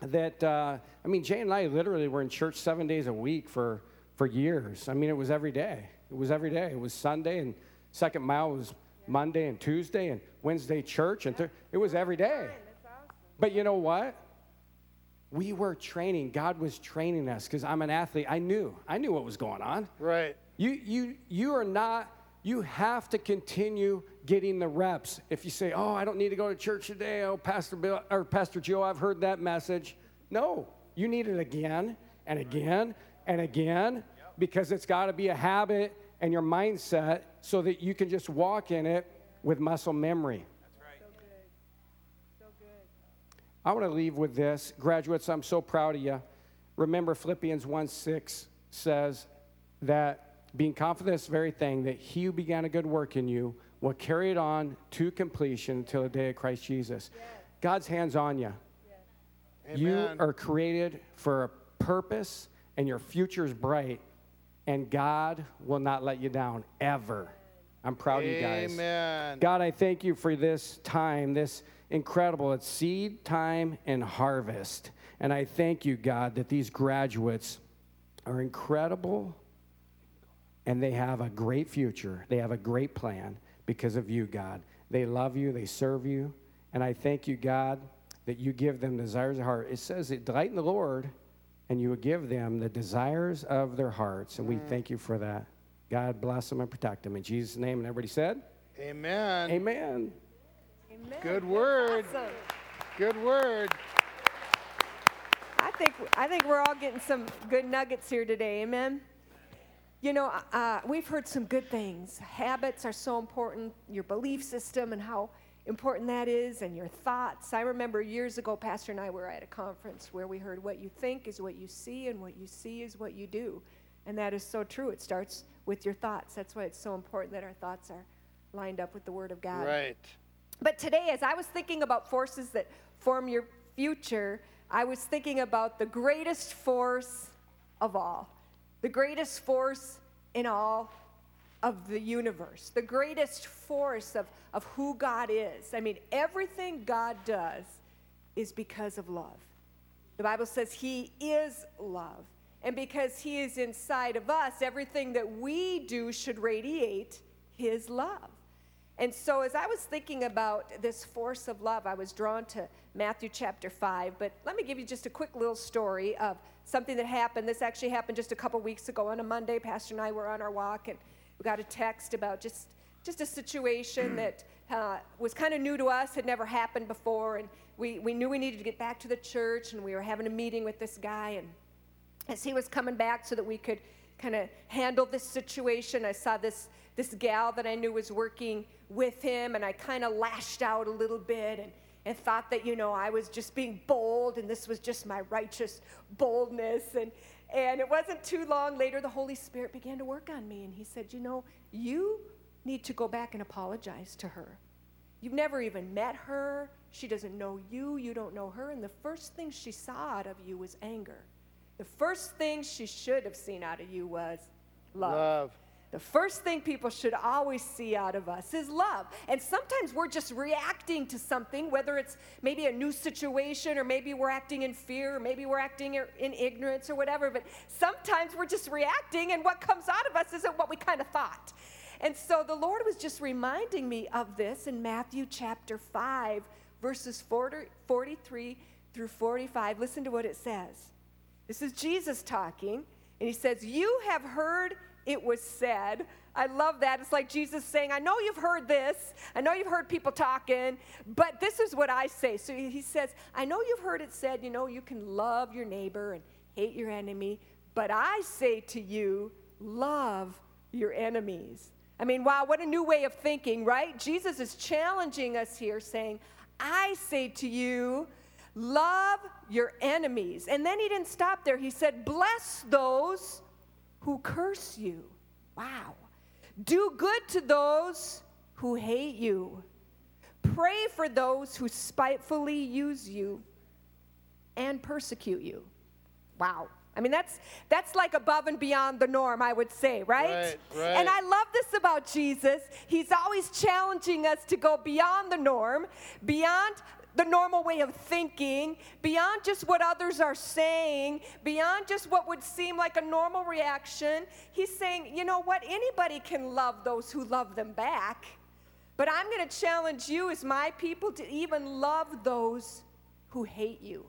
that, uh, I mean, Jay and I literally were in church seven days a week for, for years. I mean, it was every day. It was every day. It was Sunday, and second mile was Monday and Tuesday, and Wednesday church, and th- it was every day. But you know what? We were training. God was training us because I'm an athlete. I knew. I knew what was going on. Right. You, you, you are not you have to continue getting the reps. If you say, "Oh, I don't need to go to church today," oh, Pastor Bill or Pastor Joe, I've heard that message. No, you need it again and again and again because it's got to be a habit and your mindset so that you can just walk in it with muscle memory. That's right. So good. So good. I want to leave with this. Graduates, I'm so proud of you. Remember, Philippians 1 6 says that being confident of this very thing, that he who began a good work in you will carry it on to completion until the day of Christ Jesus. Yes. God's hands on you. Yes. You are created for a purpose, and your future is bright, and God will not let you down ever. I'm proud Amen. of you guys. Amen. God, I thank you for this time, this incredible. It's seed time and harvest. And I thank you, God, that these graduates are incredible and they have a great future. They have a great plan because of you, God. They love you, they serve you, and I thank you, God, that you give them desires of heart. It says, it delight in the Lord, and you will give them the desires of their hearts, and we mm. thank you for that. God bless them and protect them. In Jesus' name, and everybody said, Amen. Amen. Amen. Good word. Awesome. Good word. I think I think we're all getting some good nuggets here today. Amen. You know, uh, uh, we've heard some good things. Habits are so important, your belief system and how important that is, and your thoughts. I remember years ago, Pastor and I were at a conference where we heard what you think is what you see, and what you see is what you do. And that is so true. It starts with your thoughts. That's why it's so important that our thoughts are lined up with the Word of God. Right. But today, as I was thinking about forces that form your future, I was thinking about the greatest force of all the greatest force in all of the universe, the greatest force of, of who God is. I mean, everything God does is because of love. The Bible says He is love. And because He is inside of us, everything that we do should radiate His love. And so, as I was thinking about this force of love, I was drawn to Matthew chapter 5. But let me give you just a quick little story of something that happened. This actually happened just a couple weeks ago on a Monday. Pastor and I were on our walk, and we got a text about just, just a situation that uh, was kind of new to us, had never happened before. And we, we knew we needed to get back to the church, and we were having a meeting with this guy. And as he was coming back so that we could kind of handle this situation, I saw this this gal that I knew was working with him, and I kind of lashed out a little bit and, and thought that, you know, I was just being bold and this was just my righteous boldness. And, and it wasn't too long later, the Holy Spirit began to work on me, and He said, You know, you need to go back and apologize to her. You've never even met her. She doesn't know you. You don't know her. And the first thing she saw out of you was anger. The first thing she should have seen out of you was love. Love. The first thing people should always see out of us is love. And sometimes we're just reacting to something, whether it's maybe a new situation, or maybe we're acting in fear, or maybe we're acting in ignorance, or whatever. But sometimes we're just reacting, and what comes out of us isn't what we kind of thought. And so the Lord was just reminding me of this in Matthew chapter 5, verses 40, 43 through 45. Listen to what it says. This is Jesus talking, and he says, You have heard it was said. I love that. It's like Jesus saying, I know you've heard this. I know you've heard people talking, but this is what I say. So he says, I know you've heard it said, you know, you can love your neighbor and hate your enemy, but I say to you, love your enemies. I mean, wow, what a new way of thinking, right? Jesus is challenging us here, saying, I say to you, love your enemies. And then he didn't stop there. He said, bless those who curse you. Wow. Do good to those who hate you. Pray for those who spitefully use you and persecute you. Wow. I mean, that's, that's like above and beyond the norm, I would say, right? Right, right. And I love this about Jesus. He's always challenging us to go beyond the norm, beyond the normal way of thinking, beyond just what others are saying, beyond just what would seem like a normal reaction. He's saying, you know what? Anybody can love those who love them back. But I'm going to challenge you as my people to even love those who hate you.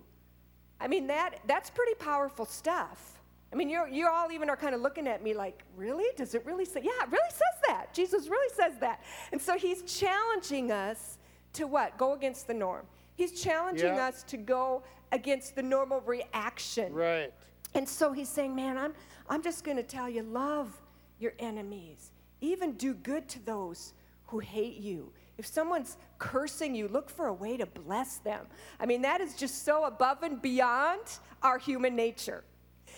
I mean, that, that's pretty powerful stuff. I mean, you're, you all even are kind of looking at me like, really? Does it really say? Yeah, it really says that. Jesus really says that. And so he's challenging us to what? Go against the norm. He's challenging Yeah. us to go against the normal reaction. Right. And so he's saying, man, I'm, I'm just going to tell you love your enemies, even do good to those who hate you. If someone's cursing you, look for a way to bless them. I mean, that is just so above and beyond our human nature.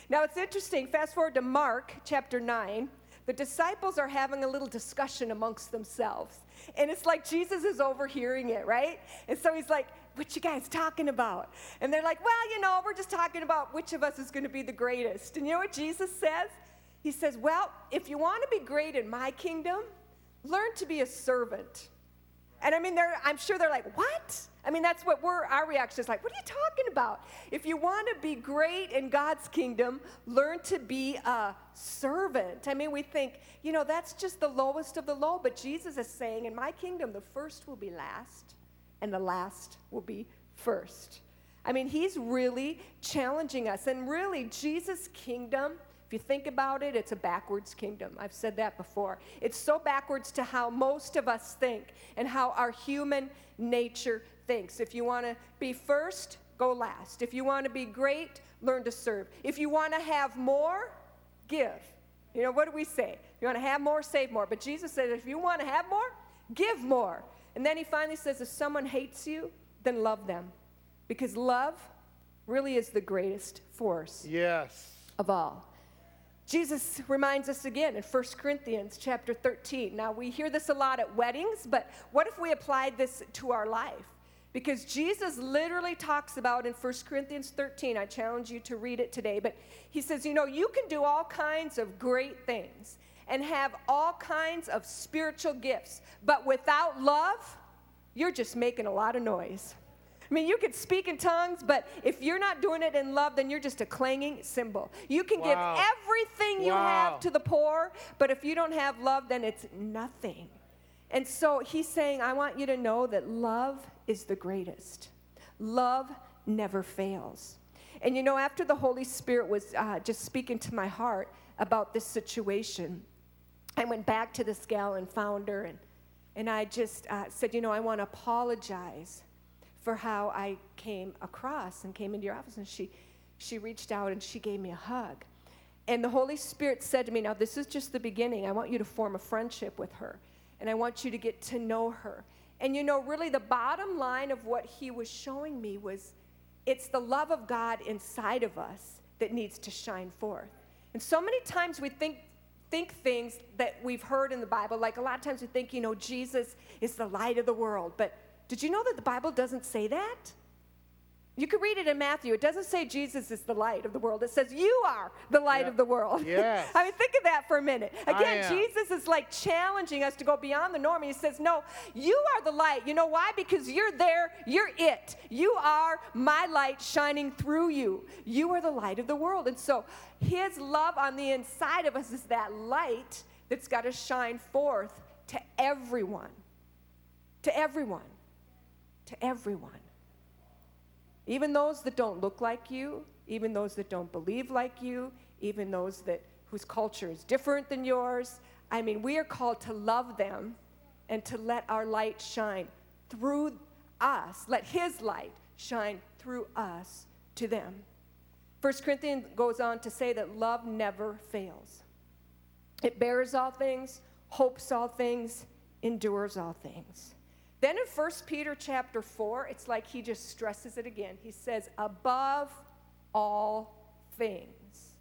Now, it's interesting. Fast forward to Mark chapter 9. The disciples are having a little discussion amongst themselves. And it's like Jesus is overhearing it, right? And so he's like, What you guys talking about? And they're like, Well, you know, we're just talking about which of us is going to be the greatest. And you know what Jesus says? He says, Well, if you want to be great in my kingdom, learn to be a servant. And I mean, they're, I'm sure they're like, what? I mean, that's what we're, our reaction is like, what are you talking about? If you want to be great in God's kingdom, learn to be a servant. I mean, we think, you know, that's just the lowest of the low, but Jesus is saying, in my kingdom, the first will be last, and the last will be first. I mean, he's really challenging us. And really, Jesus' kingdom, if you think about it, it's a backwards kingdom. I've said that before. It's so backwards to how most of us think and how our human nature thinks. If you want to be first, go last. If you want to be great, learn to serve. If you want to have more, give. You know, what do we say? You want to have more, save more. But Jesus said, if you want to have more, give more. And then he finally says, if someone hates you, then love them. Because love really is the greatest force Yes. of all. Jesus reminds us again in 1 Corinthians chapter 13. Now, we hear this a lot at weddings, but what if we applied this to our life? Because Jesus literally talks about in 1 Corinthians 13, I challenge you to read it today, but he says, you know, you can do all kinds of great things and have all kinds of spiritual gifts, but without love, you're just making a lot of noise. I mean, you could speak in tongues, but if you're not doing it in love, then you're just a clanging cymbal. You can Wow. give everything you Wow. have to the poor, but if you don't have love, then it's nothing. And so he's saying, I want you to know that love is the greatest. Love never fails. And you know, after the Holy Spirit was uh, just speaking to my heart about this situation, I went back to this gal and found her, and, and I just uh, said, You know, I want to apologize for how I came across and came into your office. And she, she reached out and she gave me a hug. And the Holy Spirit said to me, Now, this is just the beginning. I want you to form a friendship with her, and I want you to get to know her. And you know, really, the bottom line of what he was showing me was it's the love of God inside of us that needs to shine forth. And so many times we think think things that we've heard in the Bible. Like a lot of times we think, you know, Jesus is the light of the world. But did you know that the Bible doesn't say that? You can read it in Matthew. It doesn't say Jesus is the light of the world. It says you are the light Yeah. of the world. Yes. I mean, think of that for a minute. Again. Jesus is like challenging us to go beyond the norm. He says, No, you are the light. You know why? Because you're there. You're it. You are my light shining through you. You are the light of the world. And so, His love on the inside of us is that light that's got to shine forth to everyone. To everyone. To everyone. Even those that don't look like you, even those that don't believe like you, even those that whose culture is different than yours. I mean, we are called to love them and to let our light shine through us. Let his light shine through us to them. First Corinthians goes on to say that love never fails. It bears all things, hopes all things, endures all things. Then in 1 Peter chapter 4, it's like he just stresses it again. He says, above all things.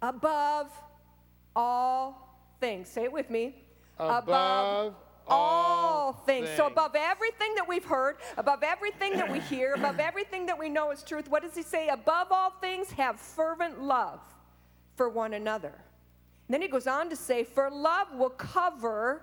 Above all things. Say it with me. Above all all things. So above everything that we've heard, above everything that we hear, above everything that we know is truth, what does he say? Above all things, have fervent love for one another. And then he goes on to say, For love will cover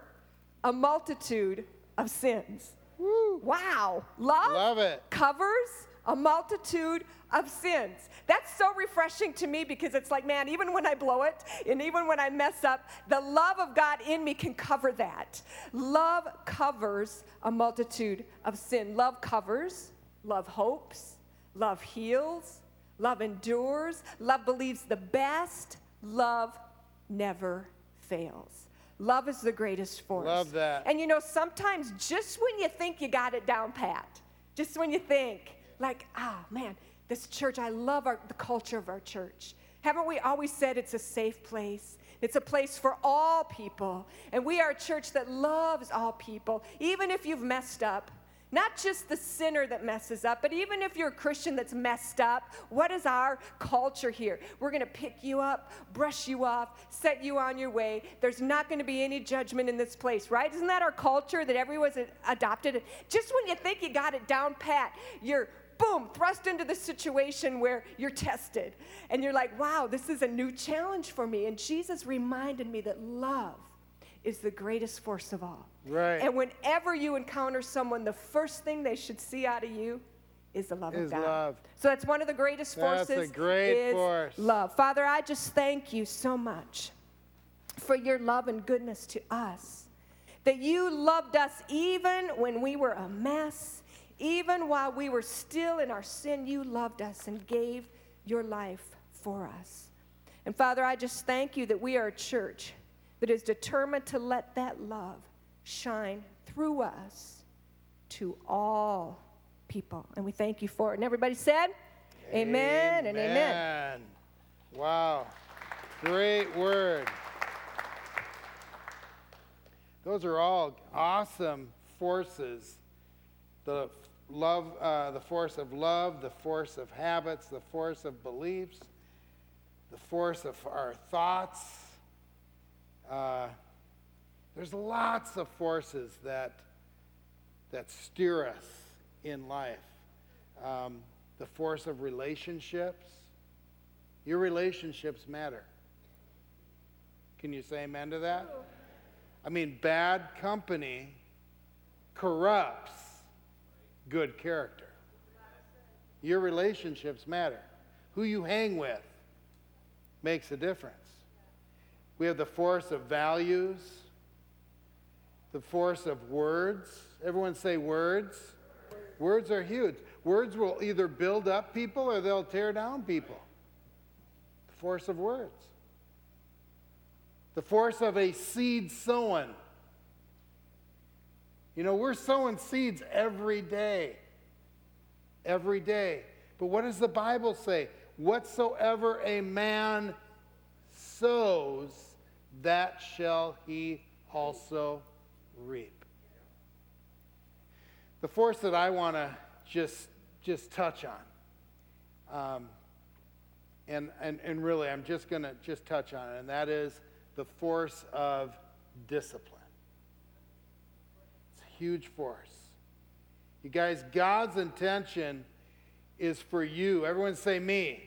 a multitude of sins. Wow. Love, Love it. covers a multitude of sins. That's so refreshing to me because it's like, man, even when I blow it and even when I mess up, the love of God in me can cover that. Love covers a multitude of sin. Love covers, love hopes, love heals, love endures, love believes the best, love never fails. Love is the greatest force. Love that. And you know, sometimes just when you think you got it down pat, just when you think, like, ah, man, this church, I love our, the culture of our church. Haven't we always said it's a safe place? It's a place for all people. And we are a church that loves all people, even if you've messed up. Not just the sinner that messes up, but even if you're a Christian that's messed up, what is our culture here? We're going to pick you up, brush you off, set you on your way. There's not going to be any judgment in this place, right? Isn't that our culture that everyone's adopted? Just when you think you got it down pat, you're boom, thrust into the situation where you're tested. And you're like, wow, this is a new challenge for me. And Jesus reminded me that love is the greatest force of all. Right. And whenever you encounter someone, the first thing they should see out of you is the love Is of God. love. So that's one of the greatest forces. That's a great force. Love. Father, I just thank you so much for your love and goodness to us. That you loved us even when we were a mess, even while we were still in our sin, you loved us and gave your life for us. And Father, I just thank you that we are a church that is determined to let that love shine through us to all people. And we thank you for it. And everybody said, Amen, and amen. Amen. Wow. Great word. Those are all awesome forces. The love, uh, the force of love, the force of habits, the force of beliefs, the force of our thoughts. Uh, there's lots of forces that that steer us in life. Um, the force of relationships. Your relationships matter. Can you say amen to that? I mean, bad company corrupts good character. Your relationships matter. Who you hang with makes a difference. We have the force of values, the force of words. Everyone say words. Words are huge. Words will either build up people or they'll tear down people. The force of words. The force of a seed sown. You know, we're sowing seeds every day. Every day. But what does the Bible say? Whatsoever a man sows, that shall he also reap. The force that I want to just just touch on, um, and, and and really, I'm just going to just touch on it, and that is the force of discipline. It's a huge force. You guys, God's intention is for you. Everyone say me.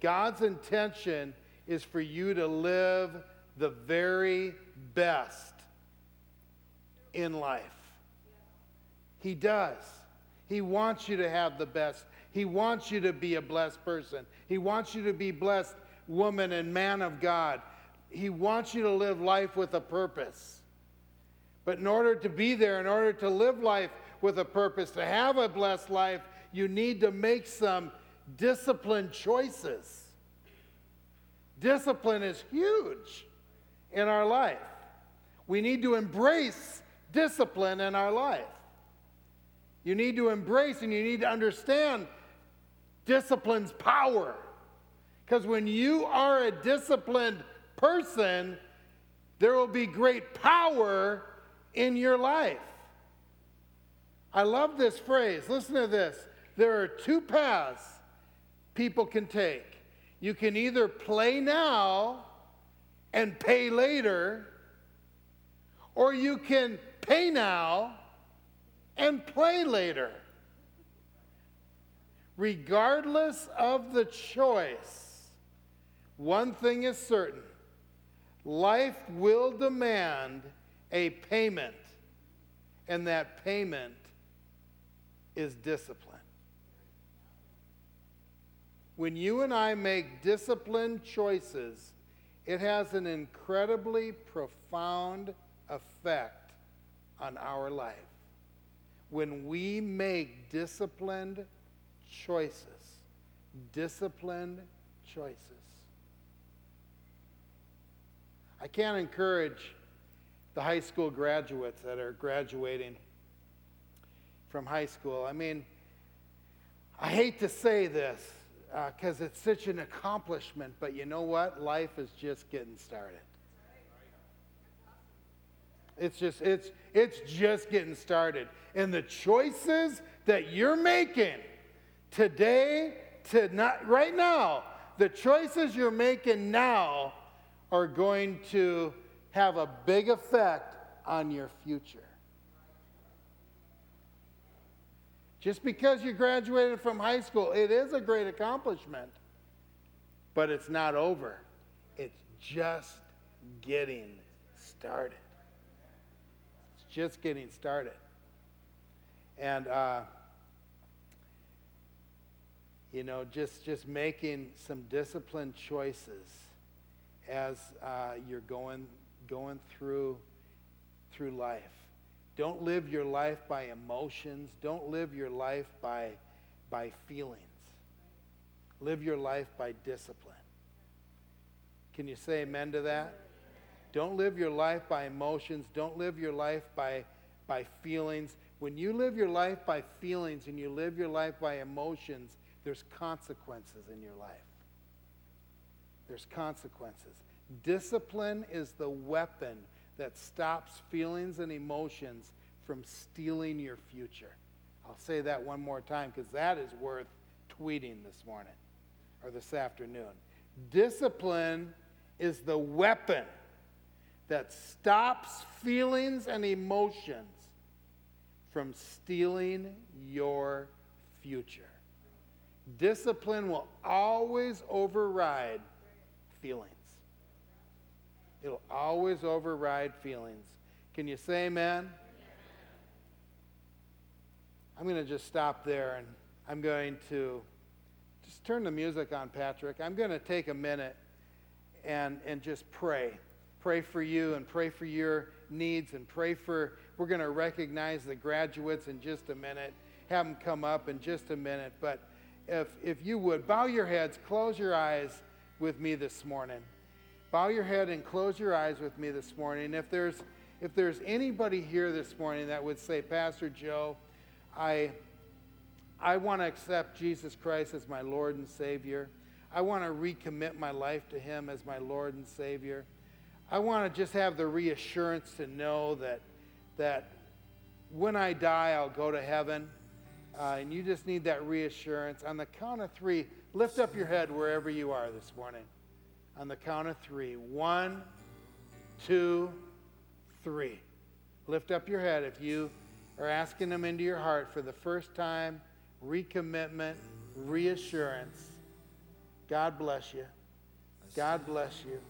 God's intention is for you to live the very best in life. He does. He wants you to have the best. He wants you to be a blessed person. He wants you to be blessed woman and man of God. He wants you to live life with a purpose. But in order to be there, in order to live life with a purpose, to have a blessed life, you need to make some disciplined choices. Discipline is huge in our life. We need to embrace discipline in our life. You need to embrace and you need to understand discipline's power. Because when you are a disciplined person, there will be great power in your life. I love this phrase. Listen to this. There are two paths people can take. You can either play now and pay later, or you can pay now and play later. Regardless of the choice, one thing is certain life will demand a payment, and that payment is discipline. When you and I make disciplined choices, it has an incredibly profound effect on our life. When we make disciplined choices, disciplined choices. I can't encourage the high school graduates that are graduating from high school. I mean, I hate to say this because uh, it's such an accomplishment, but you know what? Life is just getting started. It's just it's it's just getting started. And the choices that you're making today to not right now, the choices you're making now are going to have a big effect on your future. Just because you graduated from high school, it is a great accomplishment, but it's not over. It's just getting started. It's just getting started. And, uh, you know, just, just making some disciplined choices as uh, you're going, going through, through life. Don't live your life by emotions. Don't live your life by, by feelings. Live your life by discipline. Can you say amen to that? Don't live your life by emotions. Don't live your life by, by feelings. When you live your life by feelings and you live your life by emotions, there's consequences in your life. There's consequences. Discipline is the weapon that stops feelings and emotions from stealing your future. I'll say that one more time because that is worth tweeting this morning or this afternoon. Discipline is the weapon that stops feelings and emotions from stealing your future. Discipline will always override feelings. It'll always override feelings. Can you say amen? I'm going to just stop there and I'm going to just turn the music on, Patrick. I'm going to take a minute and, and just pray. Pray for you and pray for your needs and pray for, we're going to recognize the graduates in just a minute, have them come up in just a minute. But if, if you would, bow your heads, close your eyes with me this morning. Bow your head and close your eyes with me this morning. If there's, if there's anybody here this morning that would say, Pastor Joe, I, I want to accept Jesus Christ as my Lord and Savior. I want to recommit my life to Him as my Lord and Savior. I want to just have the reassurance to know that, that when I die, I'll go to heaven. Uh, and you just need that reassurance. On the count of three, lift up your head wherever you are this morning. On the count of three. One, two, three. Lift up your head if you are asking Him into your heart for the first time, recommitment, reassurance. God bless you. God bless you.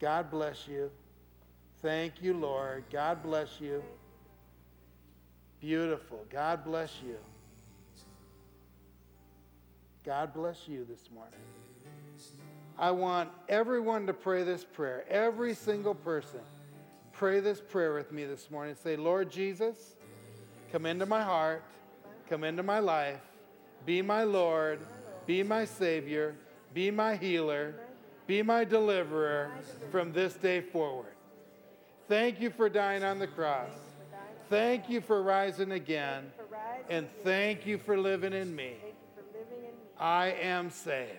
God bless you. Thank you, Lord. God bless you. Beautiful. God bless you. God bless you this morning. I want everyone to pray this prayer. Every single person. Pray this prayer with me this morning. Say, Lord Jesus, come into my heart, come into my life, be my Lord, be my Savior, be my healer, be my deliverer from this day forward. Thank you for dying on the cross. Thank you for rising again. And thank you for living in me. I am saved.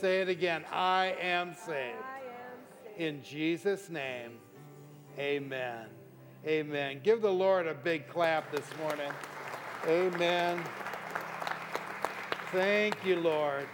Say it again. I am saved. In Jesus' name, amen. Amen. Give the Lord a big clap this morning. Amen. Thank you, Lord.